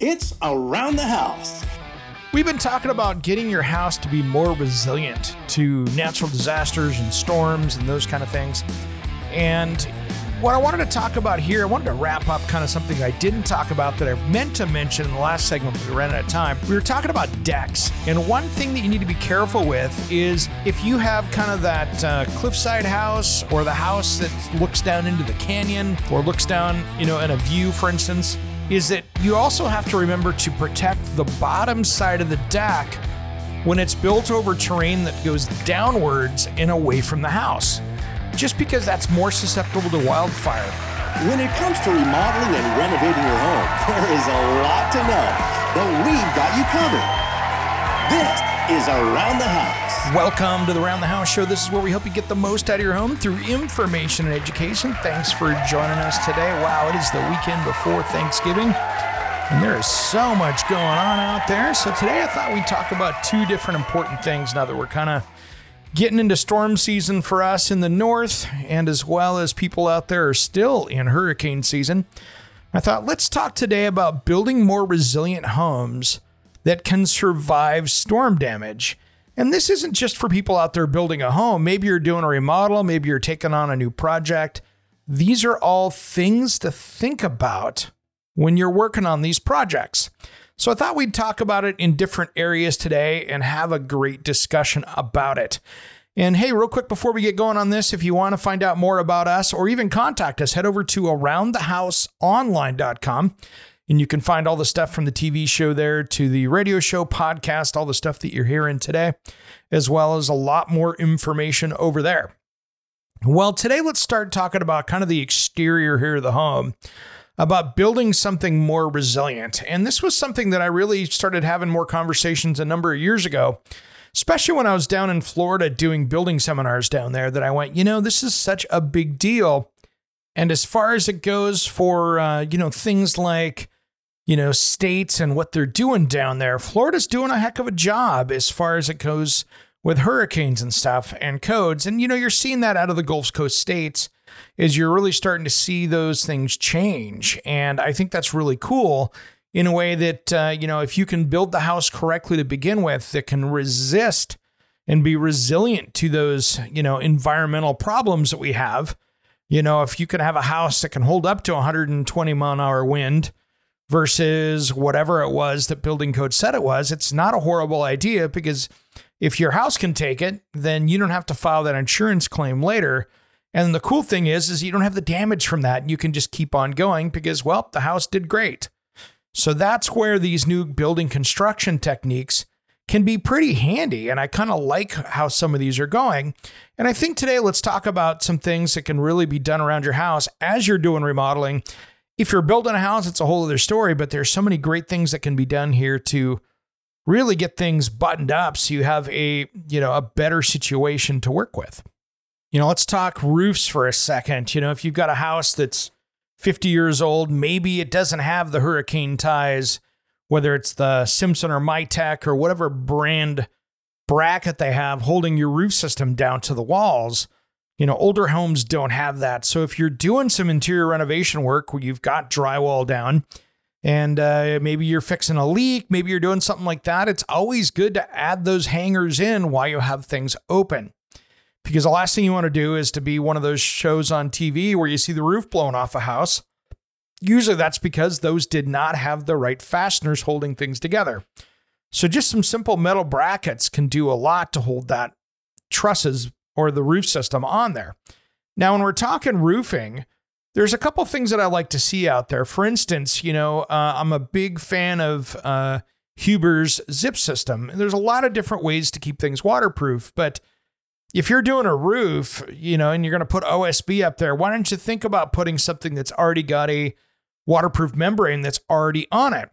It's Around the House. We've been talking about getting your house to be more resilient to natural disasters and storms and those kind of things. And what I wanted to talk about here, I wanted to wrap up kind of something I didn't talk about that I meant to mention in the last segment, but we ran out of time. We were talking about decks. And one thing that you need to be careful with is if you have kind of that uh, cliffside house or the house that looks down into the canyon or looks down, you know, in a view, for instance, is that you also have to remember to protect the bottom side of the deck when it's built over terrain that goes downwards and away from the house, just because that's more susceptible to wildfire. When it comes to remodeling and renovating your home, there is a lot to know, but we've got you covered. This is Around the House. Welcome to the Round the House Show. This is where we help you get the most out of your home through information and education. Thanks for joining us today. Wow, it is the weekend before Thanksgiving, and there is so much going on out there. So today I thought we'd talk about two different important things now that we're kind of getting into storm season for us in the north, and as well as people out there are still in hurricane season. I thought let's talk today about building more resilient homes that can survive storm damage. And this isn't just for people out there building a home. Maybe you're doing a remodel, maybe you're taking on a new project. These are all things to think about when you're working on these projects. So I thought we'd talk about it in different areas today and have a great discussion about it. And hey, real quick before we get going on this, if you want to find out more about us or even contact us, head over to aroundthehouseonline.com. And you can find all the stuff from the TV show there to the radio show, podcast, all the stuff that you're hearing today, as well as a lot more information over there. Well, today let's start talking about kind of the exterior here of the home, about building something more resilient. And this was something that I really started having more conversations a number of years ago, especially when I was down in Florida doing building seminars down there, that I went, you know, this is such a big deal. And as far as it goes for, uh, you know, things like, you know, states and what they're doing down there. Florida's doing a heck of a job as far as it goes with hurricanes and stuff and codes. And, you know, you're seeing that out of the Gulf Coast states is you're really starting to see those things change. And I think that's really cool in a way that, uh, you know, if you can build the house correctly to begin with, that can resist and be resilient to those, you know, environmental problems that we have. You know, if you can have a house that can hold up to 120 mile an hour wind, versus whatever it was that building code said it was, it's not a horrible idea because if your house can take it, then you don't have to file that insurance claim later. And the cool thing is, is you don't have the damage from that. And you can just keep on going because, well, the house did great. So that's where these new building construction techniques can be pretty handy. And I kind of like how some of these are going. And I think today let's talk about some things that can really be done around your house as you're doing remodeling if you're building a house, it's a whole other story, but there's so many great things that can be done here to really get things buttoned up so you have a, you know, a better situation to work with. You know, let's talk roofs for a second. You know, if you've got a house that's 50 years old, maybe it doesn't have the hurricane ties, whether it's the Simpson or MiTek or whatever brand bracket they have holding your roof system down to the walls. You know, older homes don't have that. So if you're doing some interior renovation work where you've got drywall down and uh, maybe you're fixing a leak, maybe you're doing something like that, it's always good to add those hangers in while you have things open. Because the last thing you want to do is to be one of those shows on TV where you see the roof blown off a house. Usually that's because those did not have the right fasteners holding things together. So just some simple metal brackets can do a lot to hold that trusses or the roof system on there. Now, when we're talking roofing, there's a couple things that I like to see out there. For instance, you know, uh, I'm a big fan of uh, Huber's zip system. There's a lot of different ways to keep things waterproof, but if you're doing a roof, you know, and you're going to put OSB up there, why don't you think about putting something that's already got a waterproof membrane that's already on it?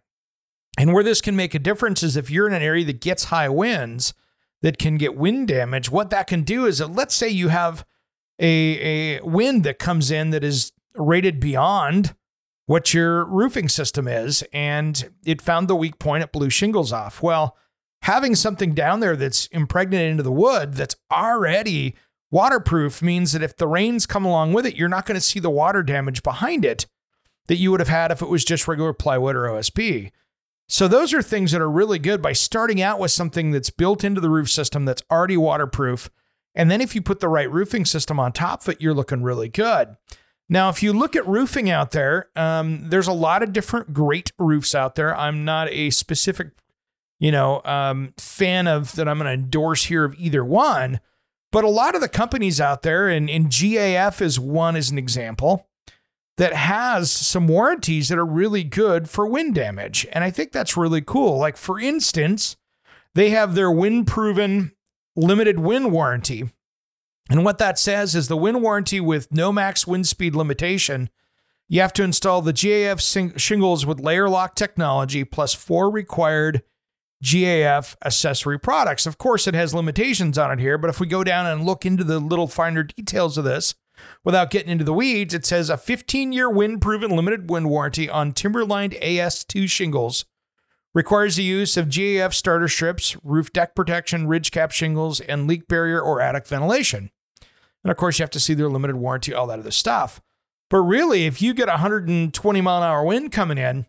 And where this can make a difference is if you're in an area that gets high winds that can get wind damage, what that can do is let's say you have a, a wind that comes in that is rated beyond what your roofing system is, and it found the weak point, it blew shingles off. Well, having something down there that's impregnated into the wood that's already waterproof means that if the rains come along with it, you're not going to see the water damage behind it that you would have had if it was just regular plywood or OSB. So those are things that are really good by starting out with something that's built into the roof system that's already waterproof. And then if you put the right roofing system on top of it, you're looking really good. Now, if you look at roofing out there, um, there's a lot of different great roofs out there. I'm not a specific, you know, um, fan of that. I'm going to endorse here of either one, but a lot of the companies out there, and, and GAF is one as an example, that has some warranties that are really good for wind damage, and I think that's really cool. Like for instance, they have their wind proven limited wind warranty and what that says is the wind warranty with no max wind speed limitation. You have to install the GAF shingles with LayerLock technology plus four required GAF accessory products. Of course, it has limitations on it here, but if we go down and look into the little finer details of this without getting into the weeds, it says a 15 year wind proven limited wind warranty on Timberline AS2 shingles requires the use of GAF starter strips, roof deck protection, ridge cap shingles, and leak barrier or attic ventilation. And of course, you have to see their limited warranty, all that other stuff. But really, if you get 120 mile an hour wind coming in,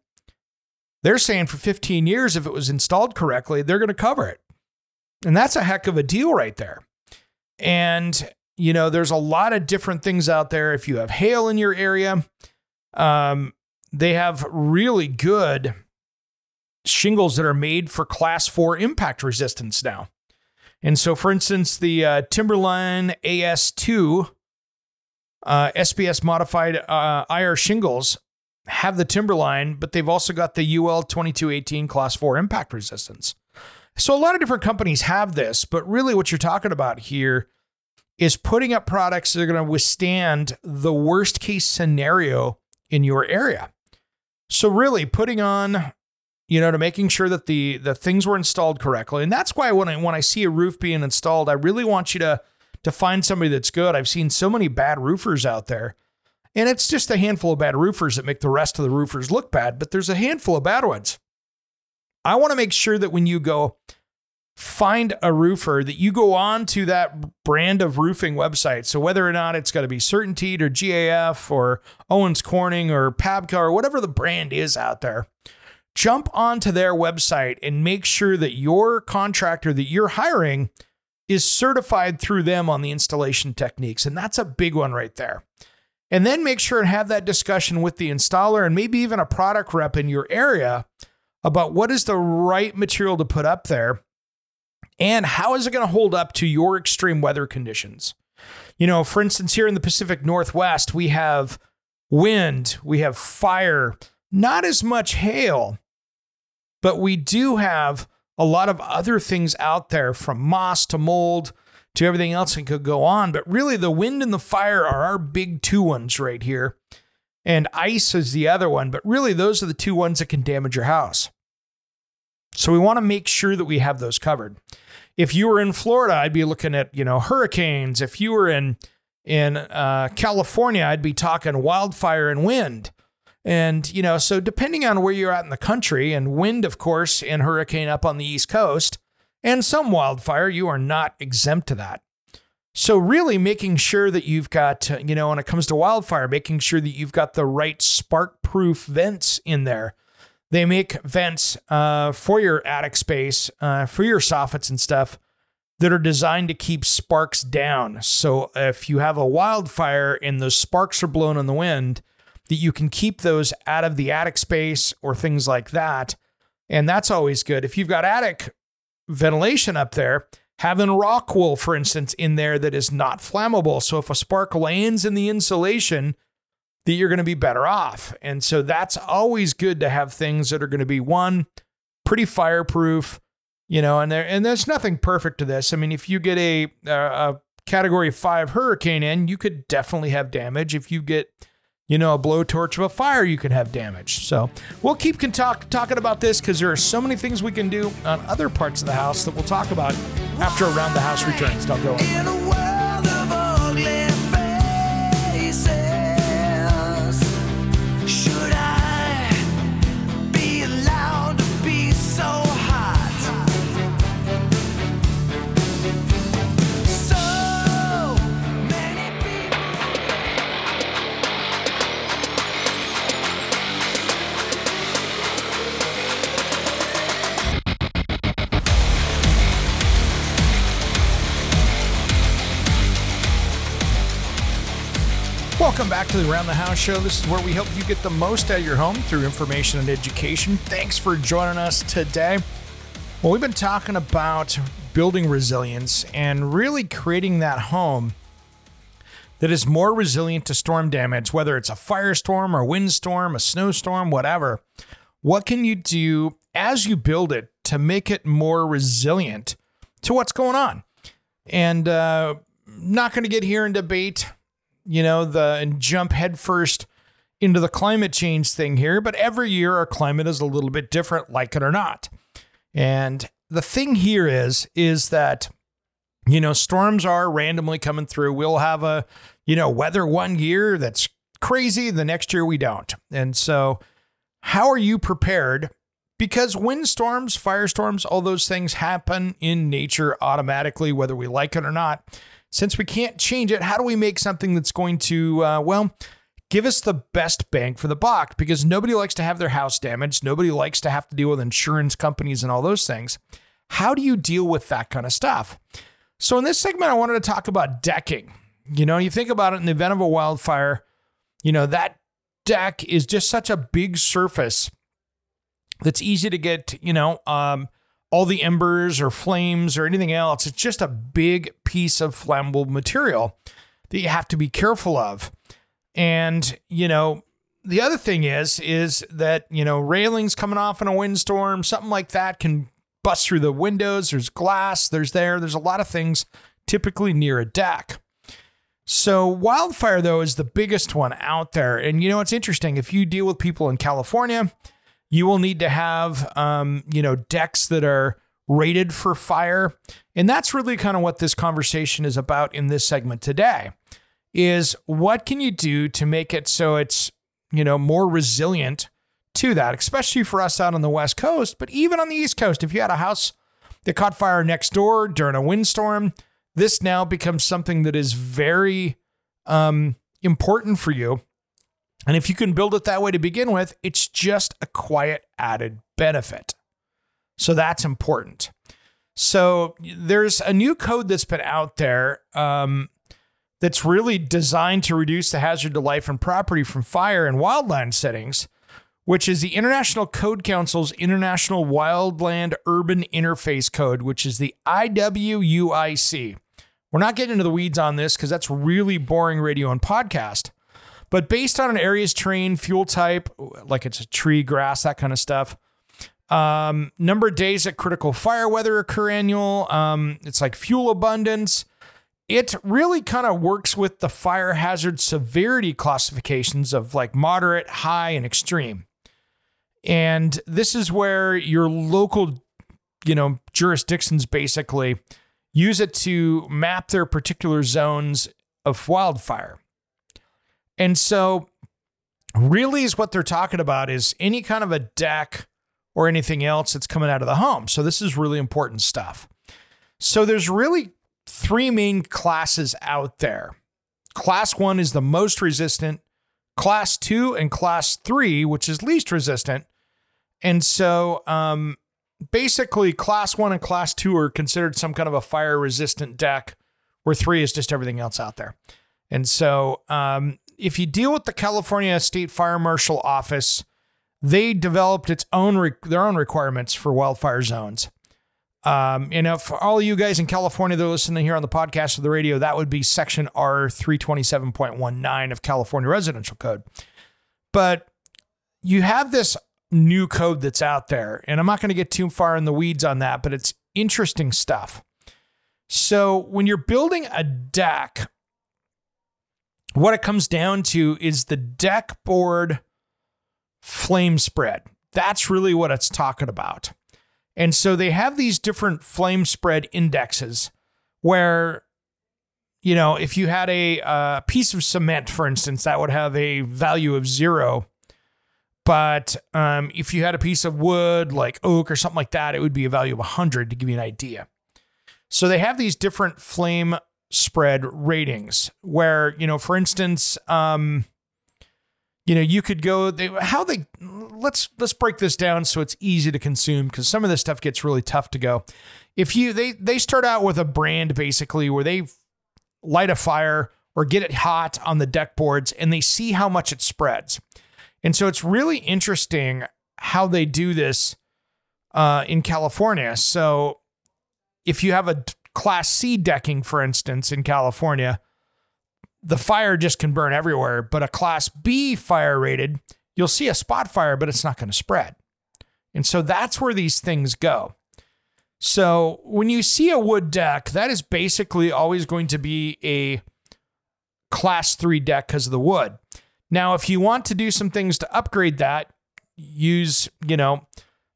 they're saying for 15 years, if it was installed correctly, they're going to cover it. And that's a heck of a deal right there. And, you know, there's a lot of different things out there. If you have hail in your area, um, they have really good shingles that are made for class four impact resistance now. And so, for instance, the uh, Timberline AS2 uh, SBS modified uh, IR shingles have the Timberline, but they've also got the UL 2218 Class 4 impact resistance. So, a lot of different companies have this, but really what you're talking about here is putting up products that are going to withstand the worst case scenario in your area. So, really putting on you know, to making sure that the the things were installed correctly. And that's why when I when I see a roof being installed, I really want you to to find somebody that's good. I've seen so many bad roofers out there. And it's just a handful of bad roofers that make the rest of the roofers look bad, but there's a handful of bad ones. I want to make sure that when you go find a roofer that you go on to that brand of roofing website. So whether or not it's got to be CertainTeed or GAF or Owens Corning or Pabco or whatever the brand is out there, jump onto their website and make sure that your contractor that you're hiring is certified through them on the installation techniques. And that's a big one right there. And then make sure and have that discussion with the installer and maybe even a product rep in your area about what is the right material to put up there and how is it going to hold up to your extreme weather conditions. You know, for instance, here in the Pacific Northwest, we have wind, we have fire, not as much hail, but we do have a lot of other things out there from moss to mold to everything else that could go on. But really, the wind and the fire are our big two ones right here. And ice is the other one. But really, those are the two ones that can damage your house. So we want to make sure that we have those covered. If you were in Florida, I'd be looking at, you know, hurricanes. If you were in in uh, California, I'd be talking wildfire and wind. And, you know, so depending on where you're at in the country, and wind, of course, and hurricane up on the East Coast, and some wildfire, you are not exempt to that. So, really making sure that you've got, you know, when it comes to wildfire, making sure that you've got the right spark proof vents in there. They make vents uh, for your attic space, uh, for your soffits and stuff that are designed to keep sparks down. So, if you have a wildfire and those sparks are blown in the wind, that you can keep those out of the attic space or things like that. And that's always good. If you've got attic ventilation up there, having rock wool, for instance, in there that is not flammable. So if a spark lands in the insulation, that you're going to be better off. And so that's always good to have things that are going to be one, pretty fireproof, you know, and there and there's nothing perfect to this. I mean, if you get a a category five hurricane in, you could definitely have damage. If you get, you know, a blowtorch of a fire, you could have damage. So we'll keep talk, talking about this because there are so many things we can do on other parts of the house that we'll talk about after Around the House returns. Don't go anywhere. Back to the Around the House show. This is where we help you get the most out of your home through information and education. Thanks for joining us today. Well, we've been talking about building resilience and really creating that home that is more resilient to storm damage, whether it's a firestorm or windstorm, a snowstorm, whatever. What can you do as you build it to make it more resilient to what's going on? And uh, not going to get here and debate you know, the and jump headfirst into the climate change thing here, but every year our climate is a little bit different, like it or not. And the thing here is, is that, you know, storms are randomly coming through. We'll have a, you know, weather one year that's crazy, the next year we don't. And so, how are you prepared? Because windstorms, firestorms, all those things happen in nature automatically, whether we like it or not since we can't change it, how do we make something that's going to, uh, well, give us the best bang for the buck? Because nobody likes to have their house damaged. Nobody likes to have to deal with insurance companies and all those things. How do you deal with that kind of stuff? So, in this segment, I wanted to talk about decking. You know, you think about it in the event of a wildfire, you know, that deck is just such a big surface that's easy to get, you know, um, all the embers or flames or anything else. It's just a big piece of flammable material that you have to be careful of. And, you know, the other thing is is that, you know, railings coming off in a windstorm, something like that can bust through the windows. There's glass, there's there, there's a lot of things typically near a deck. So, wildfire, though, is the biggest one out there. And, you know, it's interesting. If you deal with people in California, you will need to have, um, you know, decks that are rated for fire. And that's really kind of what this conversation is about in this segment today is what can you do to make it so it's, you know, more resilient to that, especially for us out on the West Coast, but even on the East Coast, if you had a house that caught fire next door during a windstorm, this now becomes something that is very um, important for you and if you can build it that way to begin with, it's just a quiet added benefit. So that's important. So there's a new code that's been out there um, that's really designed to reduce the hazard to life and property from fire in wildland settings, which is the International Code Council's International Wildland Urban Interface Code, which is the IWUIC. We're not getting into the weeds on this because that's really boring radio and podcast. But based on an area's terrain, fuel type, like it's a tree, grass, that kind of stuff, um, number of days that critical fire weather occur annual, um, it's like fuel abundance. It really kind of works with the fire hazard severity classifications of like moderate, high, and extreme. And this is where your local, you know, jurisdictions basically use it to map their particular zones of wildfire. And so, really, is what they're talking about is any kind of a deck or anything else that's coming out of the home. So, this is really important stuff. So, there's really three main classes out there. Class one is the most resistant, class two and class three, which is least resistant. And so, um, basically, class one and class two are considered some kind of a fire resistant deck, where three is just everything else out there. And so, um, if you deal with the California State Fire Marshal Office, they developed its own their own requirements for wildfire zones. Um, know, for all you guys in California that are listening here on the podcast or the radio, that would be Section R three twenty seven point one nine of California Residential Code. But you have this new code that's out there, and I'm not going to get too far in the weeds on that, but it's interesting stuff. So when you're building a deck, what it comes down to is the deck board flame spread. That's really what it's talking about. And so they have these different flame spread indexes where, you know, if you had a uh, piece of cement, for instance, that would have a value of zero. But um, if you had a piece of wood like oak or something like that, it would be a value of 100 to give you an idea. So they have these different flame spread ratings where, you know, for instance, um, you know, you could go they, how they let's let's break this down so it's easy to consume because some of this stuff gets really tough to go. If you they they start out with a brand basically where they light a fire or get it hot on the deck boards and they see how much it spreads. And so it's really interesting how they do this uh, in California. So if you have a class C decking, for instance, in California, the fire just can burn everywhere. But a class B fire rated, you'll see a spot fire, but it's not going to spread. And so that's where these things go. So when you see a wood deck, that is basically always going to be a class three deck because of the wood. Now, if you want to do some things to upgrade that, use, you know,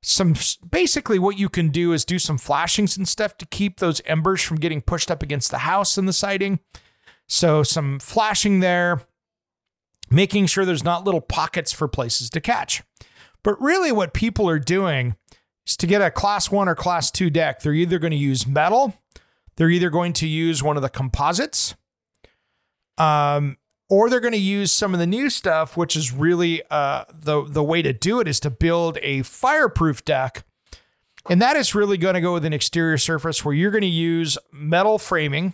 some basically what you can do is do some flashings and stuff to keep those embers from getting pushed up against the house and the siding. So some flashing there, making sure there's not little pockets for places to catch. But really what people are doing is to get a class 1 or class 2 deck, they're either going to use metal, they're either going to use one of the composites, um, or they're going to use some of the new stuff, which is really uh, the the way to do it is to build a fireproof deck, and that is really going to go with an exterior surface where you're going to use metal framing.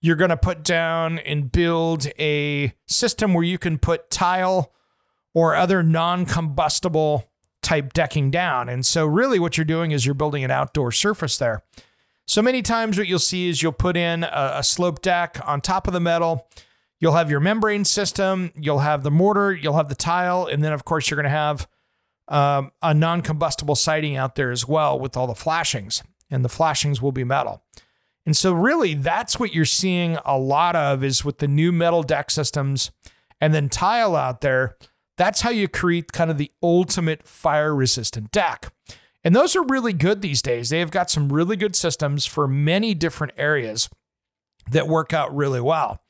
You're going to put down and build a system where you can put tile or other non-combustible type decking down. And so, really, what you're doing is you're building an outdoor surface there. So many times, what you'll see is you'll put in a, a slope deck on top of the metal You'll have your membrane system, you'll have the mortar, you'll have the tile, and then, of course, you're going to have um, a non combustible siding out there as well with all the flashings, and the flashings will be metal. And so, really, that's what you're seeing a lot of is with the new metal deck systems and then tile out there. That's how you create kind of the ultimate fire resistant deck. And those are really good these days. They have got some really good systems for many different areas that work out really well.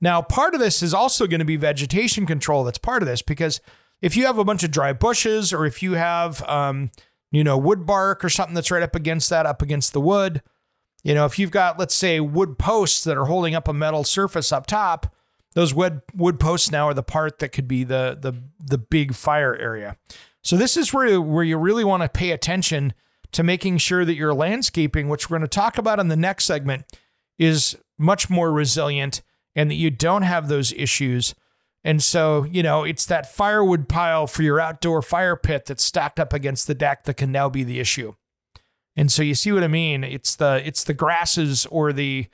Now, part of this is also going to be vegetation control. That's part of this because if you have a bunch of dry bushes or if you have, um, you know, wood bark or something that's right up against that, up against the wood, you know, if you've got, let's say, wood posts that are holding up a metal surface up top, those wood wood posts now are the part that could be the the the big fire area. So this is where where you really want to pay attention to making sure that your landscaping, which we're going to talk about in the next segment, is much more resilient and that you don't have those issues. And so, you know, it's that firewood pile for your outdoor fire pit that's stacked up against the deck that can now be the issue. And so you see what I mean? It's the it's the grasses or the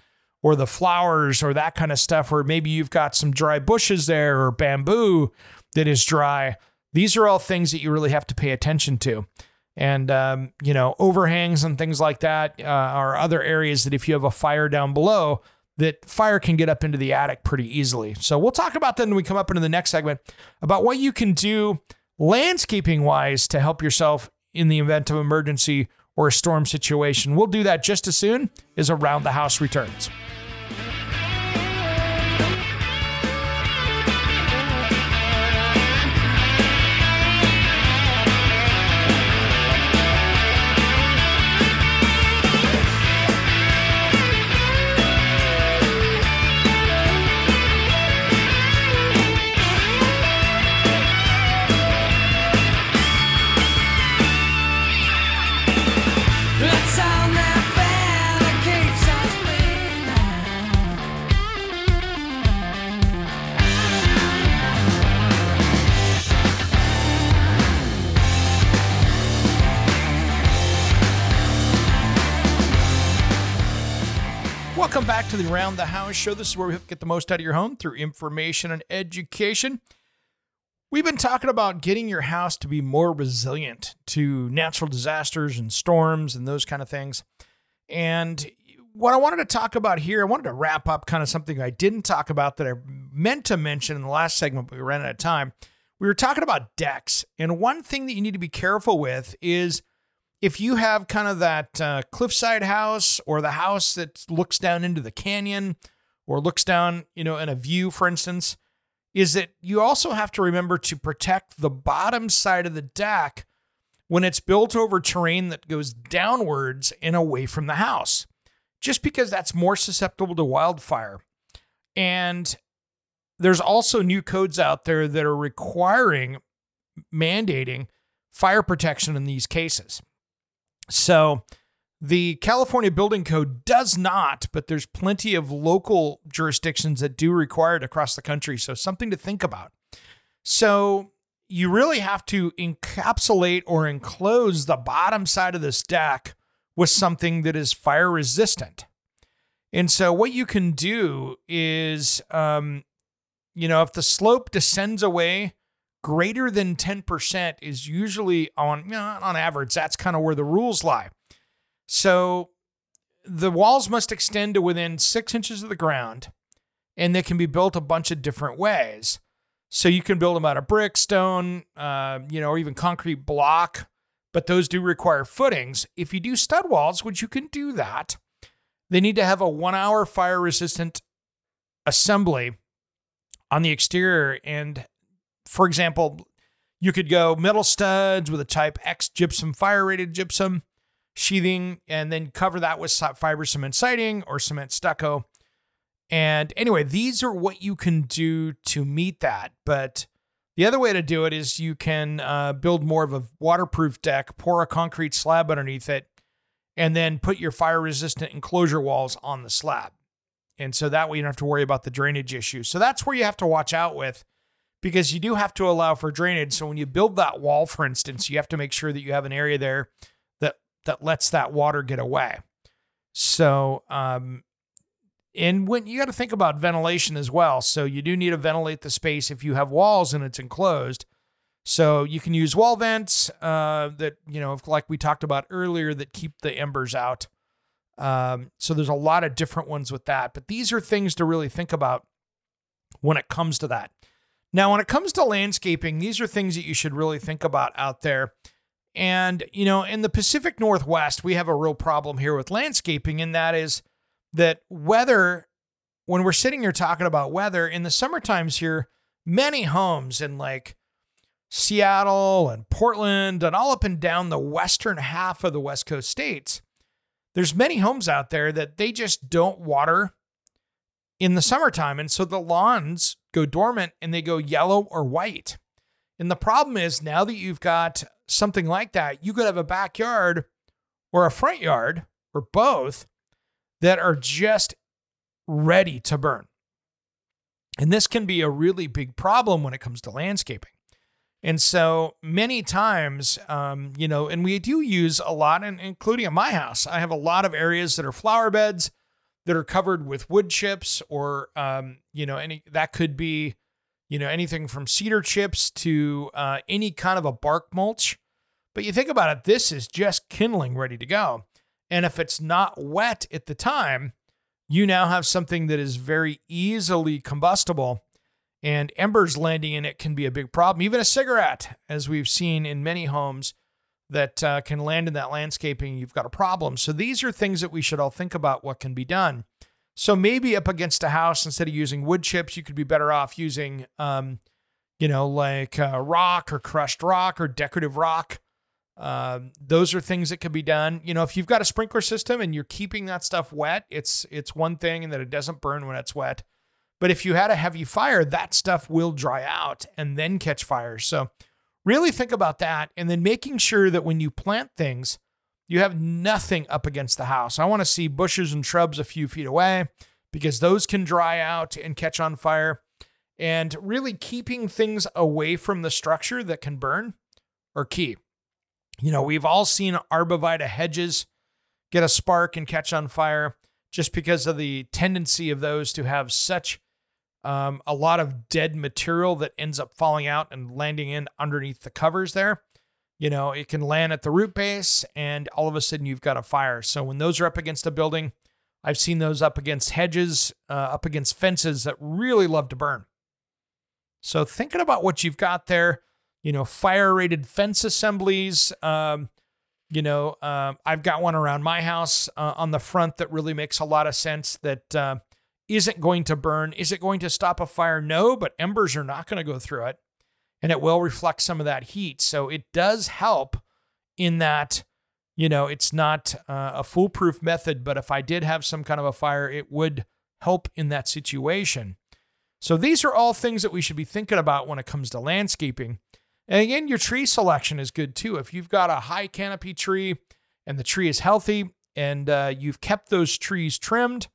or the flowers or that kind of stuff or maybe you've got some dry bushes there or bamboo that is dry. These are all things that you really have to pay attention to. And um, you know, overhangs and things like that uh, are other areas that if you have a fire down below, that fire can get up into the attic pretty easily. So we'll talk about that when we come up into the next segment about what you can do landscaping wise to help yourself in the event of emergency or a storm situation. We'll do that just as soon as Around the House returns. To the Around the House show. This is where we get the most out of your home through information and education. We've been talking about getting your house to be more resilient to natural disasters and storms and those kind of things. And what I wanted to talk about here, I wanted to wrap up kind of something I didn't talk about that I meant to mention in the last segment, but we ran out of time. We were talking about decks. And one thing that you need to be careful with is if you have kind of that uh, cliffside house or the house that looks down into the canyon or looks down, you know, in a view, for instance, is that you also have to remember to protect the bottom side of the deck when it's built over terrain that goes downwards and away from the house, just because that's more susceptible to wildfire. And there's also new codes out there that are requiring, mandating fire protection in these cases. So, the California Building Code does not, but there's plenty of local jurisdictions that do require it across the country. So, something to think about. So, you really have to encapsulate or enclose the bottom side of this deck with something that is fire resistant. And so, what you can do is, um, you know, if the slope descends away greater than 10% is usually on, you know, on average, that's kind of where the rules lie. So the walls must extend to within six inches of the ground, and they can be built a bunch of different ways. So you can build them out of brick, stone, uh, you know, or even concrete block, but those do require footings. If you do stud walls, which you can do that, they need to have a one hour fire resistant assembly on the exterior. And for example, you could go metal studs with a type X gypsum fire rated gypsum sheathing, and then cover that with fiber cement siding or cement stucco. And anyway, these are what you can do to meet that. But the other way to do it is you can uh, build more of a waterproof deck, pour a concrete slab underneath it, and then put your fire resistant enclosure walls on the slab. And so that way you don't have to worry about the drainage issue. So that's where you have to watch out with because you do have to allow for drainage. So when you build that wall, for instance, you have to make sure that you have an area there that that lets that water get away. So, um, and when you got to think about ventilation as well. So you do need to ventilate the space if you have walls and it's enclosed. So you can use wall vents uh, that you know, like we talked about earlier, that keep the embers out. Um, so there's a lot of different ones with that, but these are things to really think about when it comes to that. Now, when it comes to landscaping, these are things that you should really think about out there. And, you know, in the Pacific Northwest, we have a real problem here with landscaping, and that is that weather, when we're sitting here talking about weather, in the summer times here, many homes in like Seattle and Portland and all up and down the western half of the West Coast states, there's many homes out there that they just don't water in the summertime. And so the lawns go dormant and they go yellow or white. And the problem is now that you've got something like that, you could have a backyard or a front yard or both that are just ready to burn. And this can be a really big problem when it comes to landscaping. And so many times, um, you know, and we do use a lot, and including in my house, I have a lot of areas that are flower beds that are covered with wood chips, or um, you know, any that could be you know, anything from cedar chips to uh, any kind of a bark mulch. But you think about it, this is just kindling ready to go. And if it's not wet at the time, you now have something that is very easily combustible. And embers landing in it can be a big problem. Even a cigarette, as we've seen in many homes that uh, can land in that landscaping, you've got a problem. So these are things that we should all think about what can be done. So maybe up against a house, instead of using wood chips, you could be better off using, um, you know, like uh, rock or crushed rock or decorative rock. Um, those are things that could be done. You know, if you've got a sprinkler system and you're keeping that stuff wet, it's it's one thing, and that it doesn't burn when it's wet. But if you had a heavy fire, that stuff will dry out and then catch fire. So really think about that, and then making sure that when you plant things you have nothing up against the house. I want to see bushes and shrubs a few feet away because those can dry out and catch on fire. And really keeping things away from the structure that can burn are key. You know, we've all seen arborvitae hedges get a spark and catch on fire just because of the tendency of those to have such um, a lot of dead material that ends up falling out and landing in underneath the covers there you know, it can land at the root base and all of a sudden you've got a fire. So when those are up against a building, I've seen those up against hedges, uh, up against fences that really love to burn. So, thinking about what you've got there, you know, fire rated fence assemblies. Um, you know, uh, I've got one around my house uh, on the front that really makes a lot of sense that uh, not going to burn. Is it going to stop a fire? No, but embers are not going to go through it and it will reflect some of that heat. So it does help in that, you know, it's not uh, a foolproof method, but if I did have some kind of a fire, it would help in that situation. So these are all things that we should be thinking about when it comes to landscaping. And again, your tree selection is good too. If you've got a high canopy tree and the tree is healthy and uh, you've kept those trees trimmed,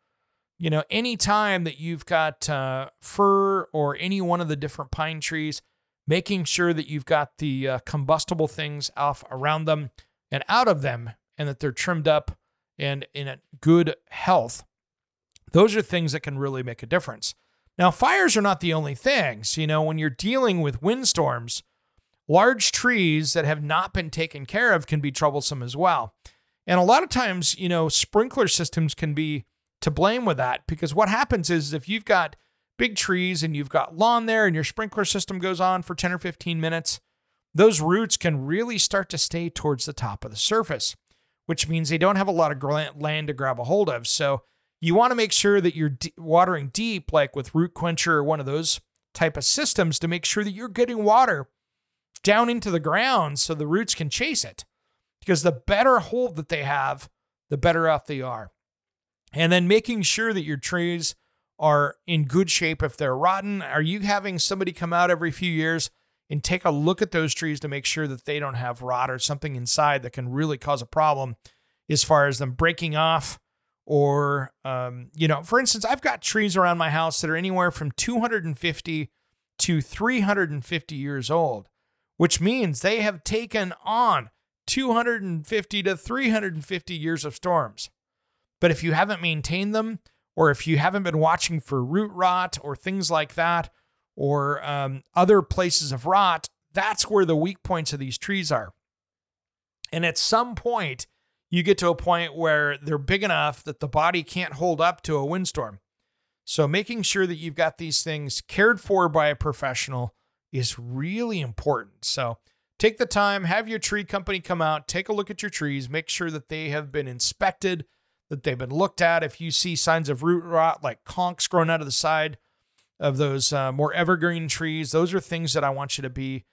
you know, any time that you've got uh, fir or any one of the different pine trees, making sure that you've got the uh, combustible things off around them and out of them and that they're trimmed up and in good health. Those are things that can really make a difference. Now, fires are not the only things. You know, when you're dealing with windstorms, large trees that have not been taken care of can be troublesome as well. And a lot of times, you know, sprinkler systems can be to blame with that because what happens is if you've got big trees and you've got lawn there and your sprinkler system goes on for 10 or 15 minutes, those roots can really start to stay towards the top of the surface, which means they don't have a lot of land to grab a hold of. So you want to make sure that you're watering deep, like with Root Quencher or one of those type of systems, to make sure that you're getting water down into the ground so the roots can chase it. Because the better hold that they have, the better off they are. And then making sure that your trees are in good shape if they're rotten. Are you having somebody come out every few years and take a look at those trees to make sure that they don't have rot or something inside that can really cause a problem as far as them breaking off? Or, um, you know, for instance, I've got trees around my house that are anywhere from 250 to 350 years old which means they have taken on 250 to 350 years of storms. But if you haven't maintained them, or if you haven't been watching for root rot or things like that, or um, other places of rot, that's where the weak points of these trees are. And at some point, you get to a point where they're big enough that the body can't hold up to a windstorm. So, making sure that you've got these things cared for by a professional is really important. So take the time, have your tree company come out, take a look at your trees, make sure that they have been inspected, that they've been looked at. If you see signs of root rot, like conks growing out of the side of those uh, more evergreen trees, those are things that I want you to be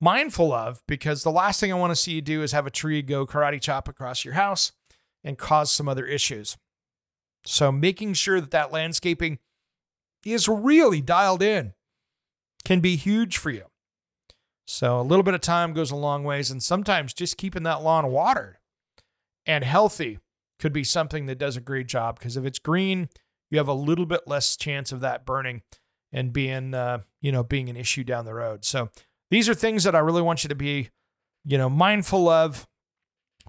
mindful of because the last thing I want to see you do is have a tree go karate chop across your house and cause some other issues. So making sure that that landscaping is really dialed in can be huge for you. So a little bit of time goes a long ways, and sometimes just keeping that lawn watered and healthy could be something that does a great job. Because if it's green, you have a little bit less chance of that burning and being, uh, you know, being an issue down the road. So these are things that I really want you to be, you know, mindful of.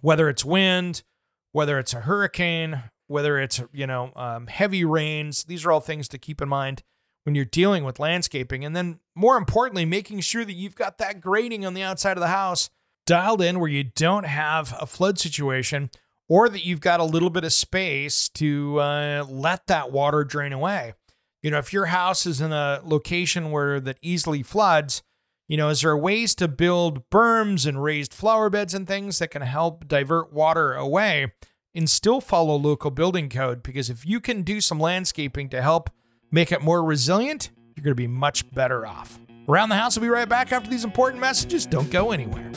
Whether it's wind, whether it's a hurricane, whether it's you know um, heavy rains, these are all things to keep in mind when you're dealing with landscaping. And then, more importantly, making sure that you've got that grading on the outside of the house dialed in where you don't have a flood situation or that you've got a little bit of space to uh, let that water drain away. You know, if your house is in a location where that easily floods, you know, is there ways to build berms and raised flower beds and things that can help divert water away and still follow local building code? Because if you can do some landscaping to help make it more resilient, you're going to be much better off. Around the House we'll be right back after these important messages. Don't go anywhere.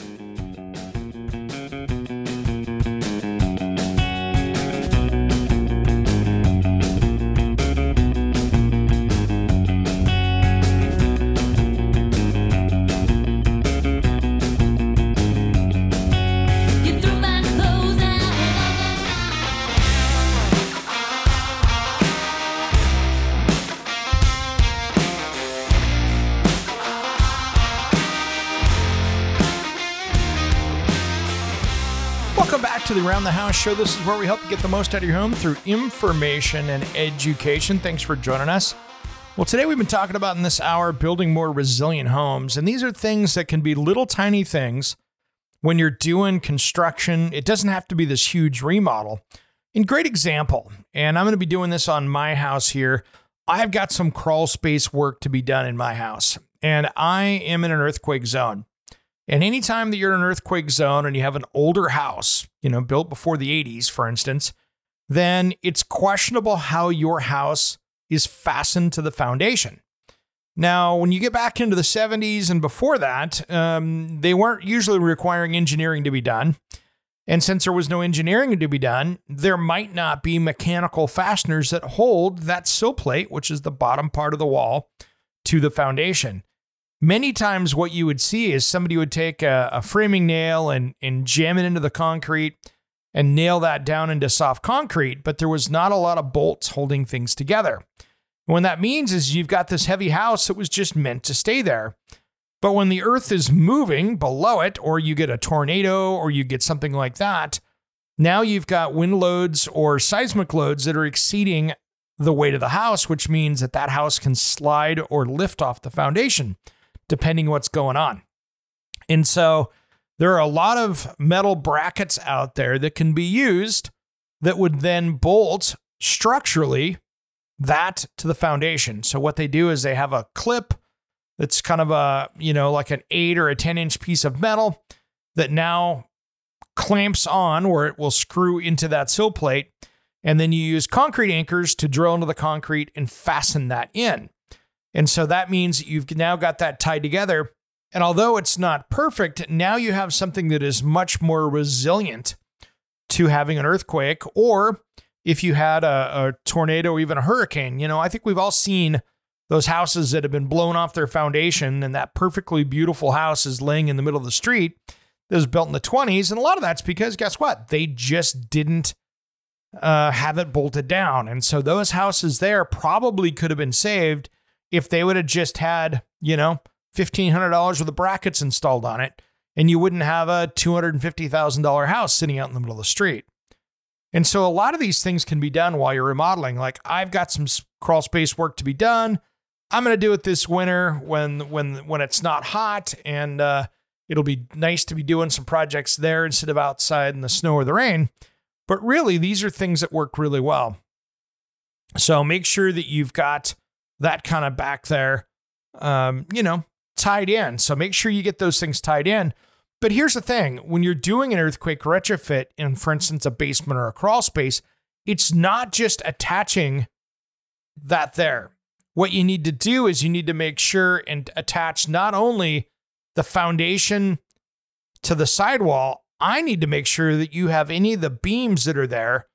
Around the House show. This is where we help you get the most out of your home through information and education. Thanks for joining us. Well, today we've been talking about in this hour building more resilient homes. And these are things that can be little tiny things when you're doing construction. It doesn't have to be this huge remodel. In great example, and I'm going to be doing this on my house here. I've got some crawl space work to be done in my house, and I am in an earthquake zone. And anytime that you're in an earthquake zone and you have an older house, you know, built before the 80s, for instance, then it's questionable how your house is fastened to the foundation. Now, when you get back into the 70s and before that, um, they weren't usually requiring engineering to be done. And since there was no engineering to be done, there might not be mechanical fasteners that hold that sill plate, which is the bottom part of the wall, to the foundation. Many times, what you would see is somebody would take a, a framing nail and, and jam it into the concrete and nail that down into soft concrete, but there was not a lot of bolts holding things together. What that means is you've got this heavy house that was just meant to stay there. But when the earth is moving below it, or you get a tornado, or you get something like that, now you've got wind loads or seismic loads that are exceeding the weight of the house, which means that that house can slide or lift off the foundation, depending what's going on. And so there are a lot of metal brackets out there that can be used that would then bolt structurally that to the foundation. So what they do is they have a clip that's kind of a, you know, like an eight or a 10 inch piece of metal that now clamps on where it will screw into that sill plate. And then you use concrete anchors to drill into the concrete and fasten that in. And so that means you've now got that tied together. And although it's not perfect, now you have something that is much more resilient to having an earthquake or if you had a, a tornado or even a hurricane. You know, I think we've all seen those houses that have been blown off their foundation and that perfectly beautiful house is laying in the middle of the street that was built in the 20s. And a lot of that's because guess what? They just didn't uh, have it bolted down. And so those houses there probably could have been saved if they would have just had, you know, $1,500 worth of brackets installed on it. And you wouldn't have a $250,000 house sitting out in the middle of the street. And so a lot of these things can be done while you're remodeling. Like I've got some crawl space work to be done. I'm going to do it this winter when when when it's not hot and uh, it'll be nice to be doing some projects there instead of outside in the snow or the rain. But really, these are things that work really well. So make sure that you've got that kind of back there, um, you know, tied in. So make sure you get those things tied in but here's the thing when you're doing an earthquake retrofit in, for instance, a basement or a crawl space, it's not just attaching that there. What you need to do is you need to make sure and attach not only the foundation to the sidewall, I need to make sure that you have any of the beams that are there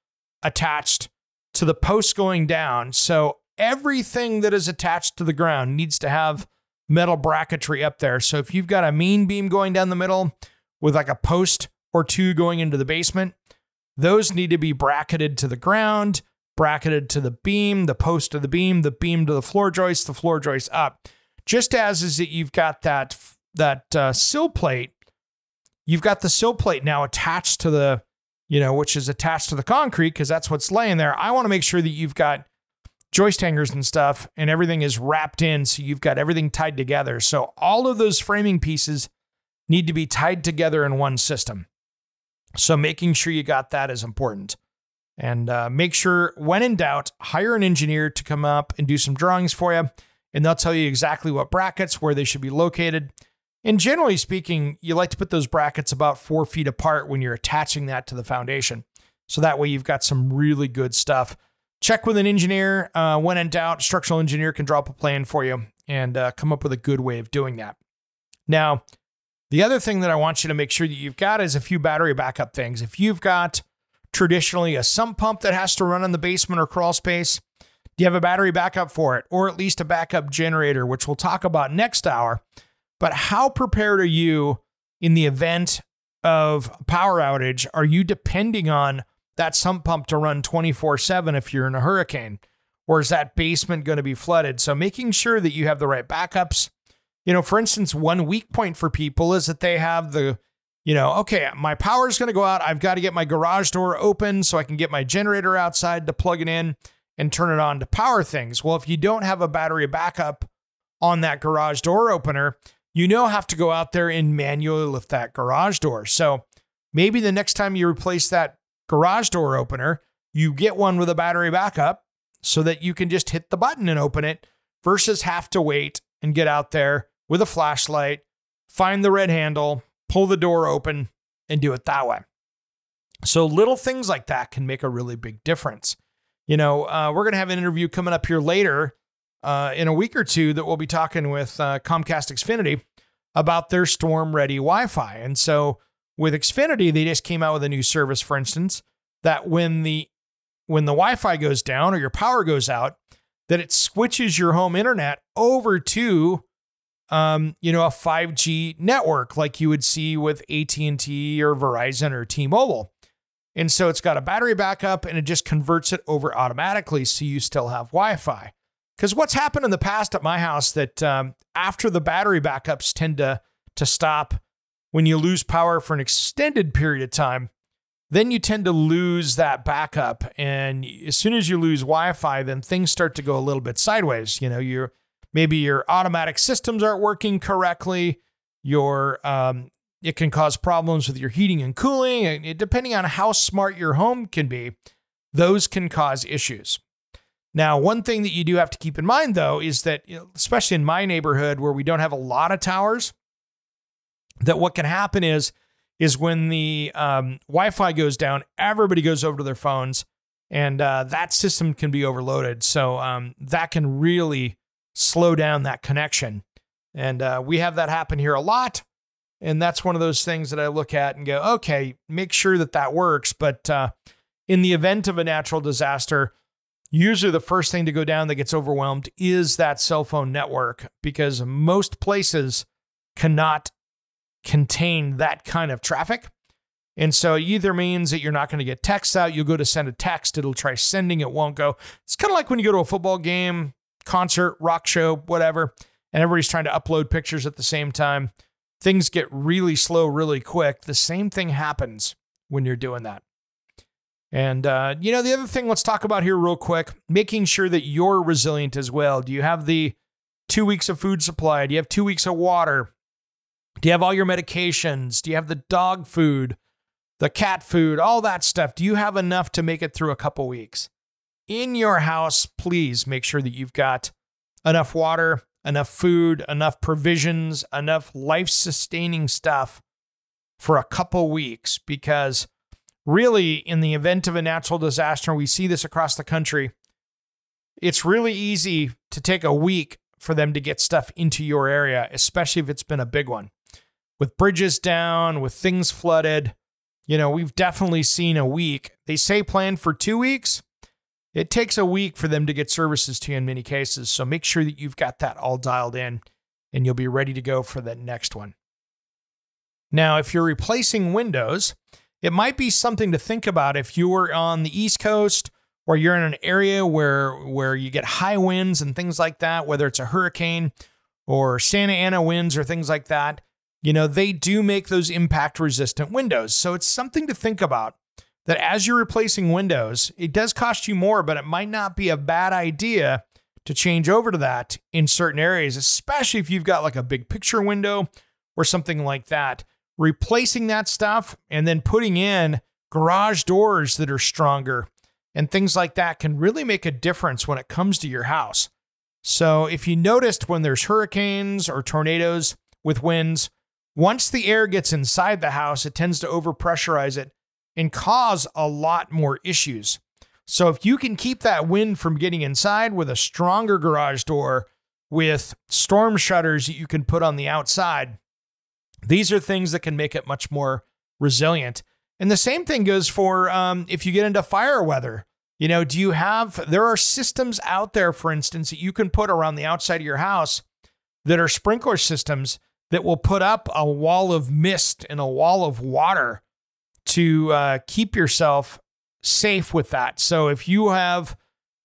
attached to the posts going down. So everything that is attached to the ground needs to have metal bracketry up there. So if you've got a mean beam going down the middle with like a post or two going into the basement, those need to be bracketed to the ground, bracketed to the beam, the post to the beam, the beam to the floor joist, the floor joist up. Just as is that you've got that that uh, sill plate, you've got the sill plate now attached to the, you know, which is attached to the concrete because that's what's laying there. I want to make sure that you've got joist hangers and stuff, and everything is wrapped in. So you've got everything tied together. So all of those framing pieces need to be tied together in one system. So making sure you got that is important. And uh, make sure, when in doubt, hire an engineer to come up and do some drawings for you. And they'll tell you exactly what brackets, where they should be located. And generally speaking, you like to put those brackets about four feet apart when you're attaching that to the foundation. So that way you've got some really good stuff check with an engineer. Uh, when in doubt, structural engineer can drop a plan for you and uh, come up with a good way of doing that. Now, the other thing that I want you to make sure that you've got is a few battery backup things. If you've got traditionally a sump pump that has to run in the basement or crawl space, do you have a battery backup for it, or at least a backup generator, which we'll talk about next hour? But how prepared are you in the event of power outage? Are you depending on that sump pump to run 24 7 if you're in a hurricane? Or is that basement going to be flooded? So making sure that you have the right backups. You know, for instance, one weak point for people is that they have the, you know, okay, my power is going to go out. I've got to get my garage door open so I can get my generator outside to plug it in and turn it on to power things. Well, if you don't have a battery backup on that garage door opener, you now have to go out there and manually lift that garage door. So maybe the next time you replace that garage door opener, you get one with a battery backup so that you can just hit the button and open it versus have to wait and get out there with a flashlight, find the red handle, pull the door open, and do it that way. So little things like that can make a really big difference. You know, uh, we're going to have an interview coming up here later uh, in a week or two that we'll be talking with uh, Comcast Xfinity about their storm ready Wi Fi. And so with Xfinity, they just came out with a new service, for instance, that when the when the Wi-Fi goes down or your power goes out, that it switches your home internet over to um, you know, a 5G network like you would see with AT&T or Verizon or T-Mobile. And so it's got a battery backup and it just converts it over automatically so you still have Wi-Fi. Because what's happened in the past at my house that um, after the battery backups tend to to stop when you lose power for an extended period of time, then you tend to lose that backup. And as soon as you lose Wi-Fi, then things start to go a little bit sideways. You know, your maybe your automatic systems aren't working correctly. Your um, it can cause problems with your heating and cooling. And depending on how smart your home can be, those can cause issues. Now, one thing that you do have to keep in mind, though, is that especially in my neighborhood where we don't have a lot of towers, that what can happen is is when the um, Wi-Fi goes down, everybody goes over to their phones, and uh, that system can be overloaded. So um, that can really slow down that connection. And uh, we have that happen here a lot. And that's one of those things that I look at and go, okay, make sure that that works. But uh, in the event of a natural disaster, usually the first thing to go down that gets overwhelmed is that cell phone network because most places cannot contain that kind of traffic. And so it either means that you're not going to get text out. You'll go to send a text, it'll try sending, it won't go. It's kind of like when you go to a football game, concert, rock show, whatever, and everybody's trying to upload pictures at the same time. Things get really slow really quick. The same thing happens when you're doing that. And, uh, you know, the other thing let's talk about here, real quick making sure that you're resilient as well. Do you have the two weeks of food supply? Do you have two weeks of water? Do you have all your medications? Do you have the dog food, the cat food, all that stuff? Do you have enough to make it through a couple weeks? In your house, please make sure that you've got enough water, enough food, enough provisions, enough life sustaining stuff for a couple weeks because really in the event of a natural disaster we see this across the country it's really easy to take a week for them to get stuff into your area especially if it's been a big one with bridges down, with things flooded. You know, we've definitely seen a week. They say plan for two weeks. It takes a week for them to get services to you in many cases. So make sure that you've got that all dialed in and you'll be ready to go for the next one. Now, if you're replacing windows, it might be something to think about if you were on the East Coast or you're in an area where where you get high winds and things like that, whether it's a hurricane or Santa Ana winds or things like that you know, they do make those impact resistant windows. So it's something to think about that as you're replacing windows, it does cost you more, but it might not be a bad idea to change over to that in certain areas, especially if you've got like a big picture window or something like that. Replacing that stuff and then putting in garage doors that are stronger and things like that can really make a difference when it comes to your house. So, if you noticed when there's hurricanes or tornadoes with winds, once the air gets inside the house, it tends to overpressurize it and cause a lot more issues. So if you can keep that wind from getting inside with a stronger garage door, with storm shutters that you can put on the outside, these are things that can make it much more resilient. And the same thing goes for um, if you get into fire weather. You know, do you have, there are systems out there, for instance, that you can put around the outside of your house that are sprinkler systems that will put up a wall of mist and a wall of water to uh, keep yourself safe with that. So if you have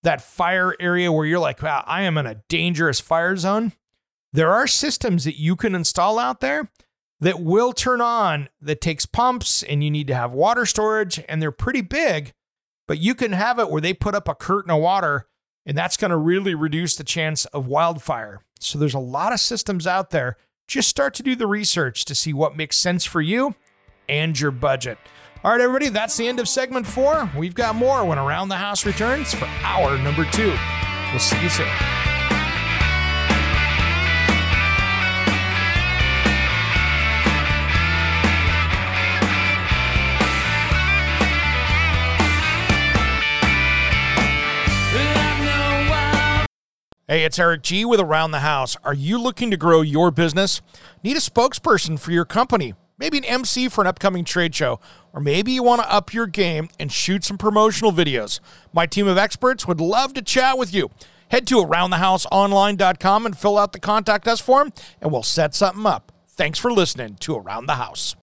that fire area where you're like, wow, I am in a dangerous fire zone, there are systems that you can install out there that will turn on that takes pumps and you need to have water storage and they're pretty big, but you can have it where they put up a curtain of water and that's going to really reduce the chance of wildfire. So there's a lot of systems out there just start to do the research to see what makes sense for you and your budget. All right, everybody, that's the end of segment four. We've got more when Around the House returns for hour number two. We'll see you soon. Hey, it's Eric G with Around the House. Are you looking to grow your business? Need a spokesperson for your company? Maybe an MC for an upcoming trade show? Or maybe you want to up your game and shoot some promotional videos? My team of experts would love to chat with you. Head to aroundthehouseonline.com and fill out the contact us form, and we'll set something up. Thanks for listening to Around the House.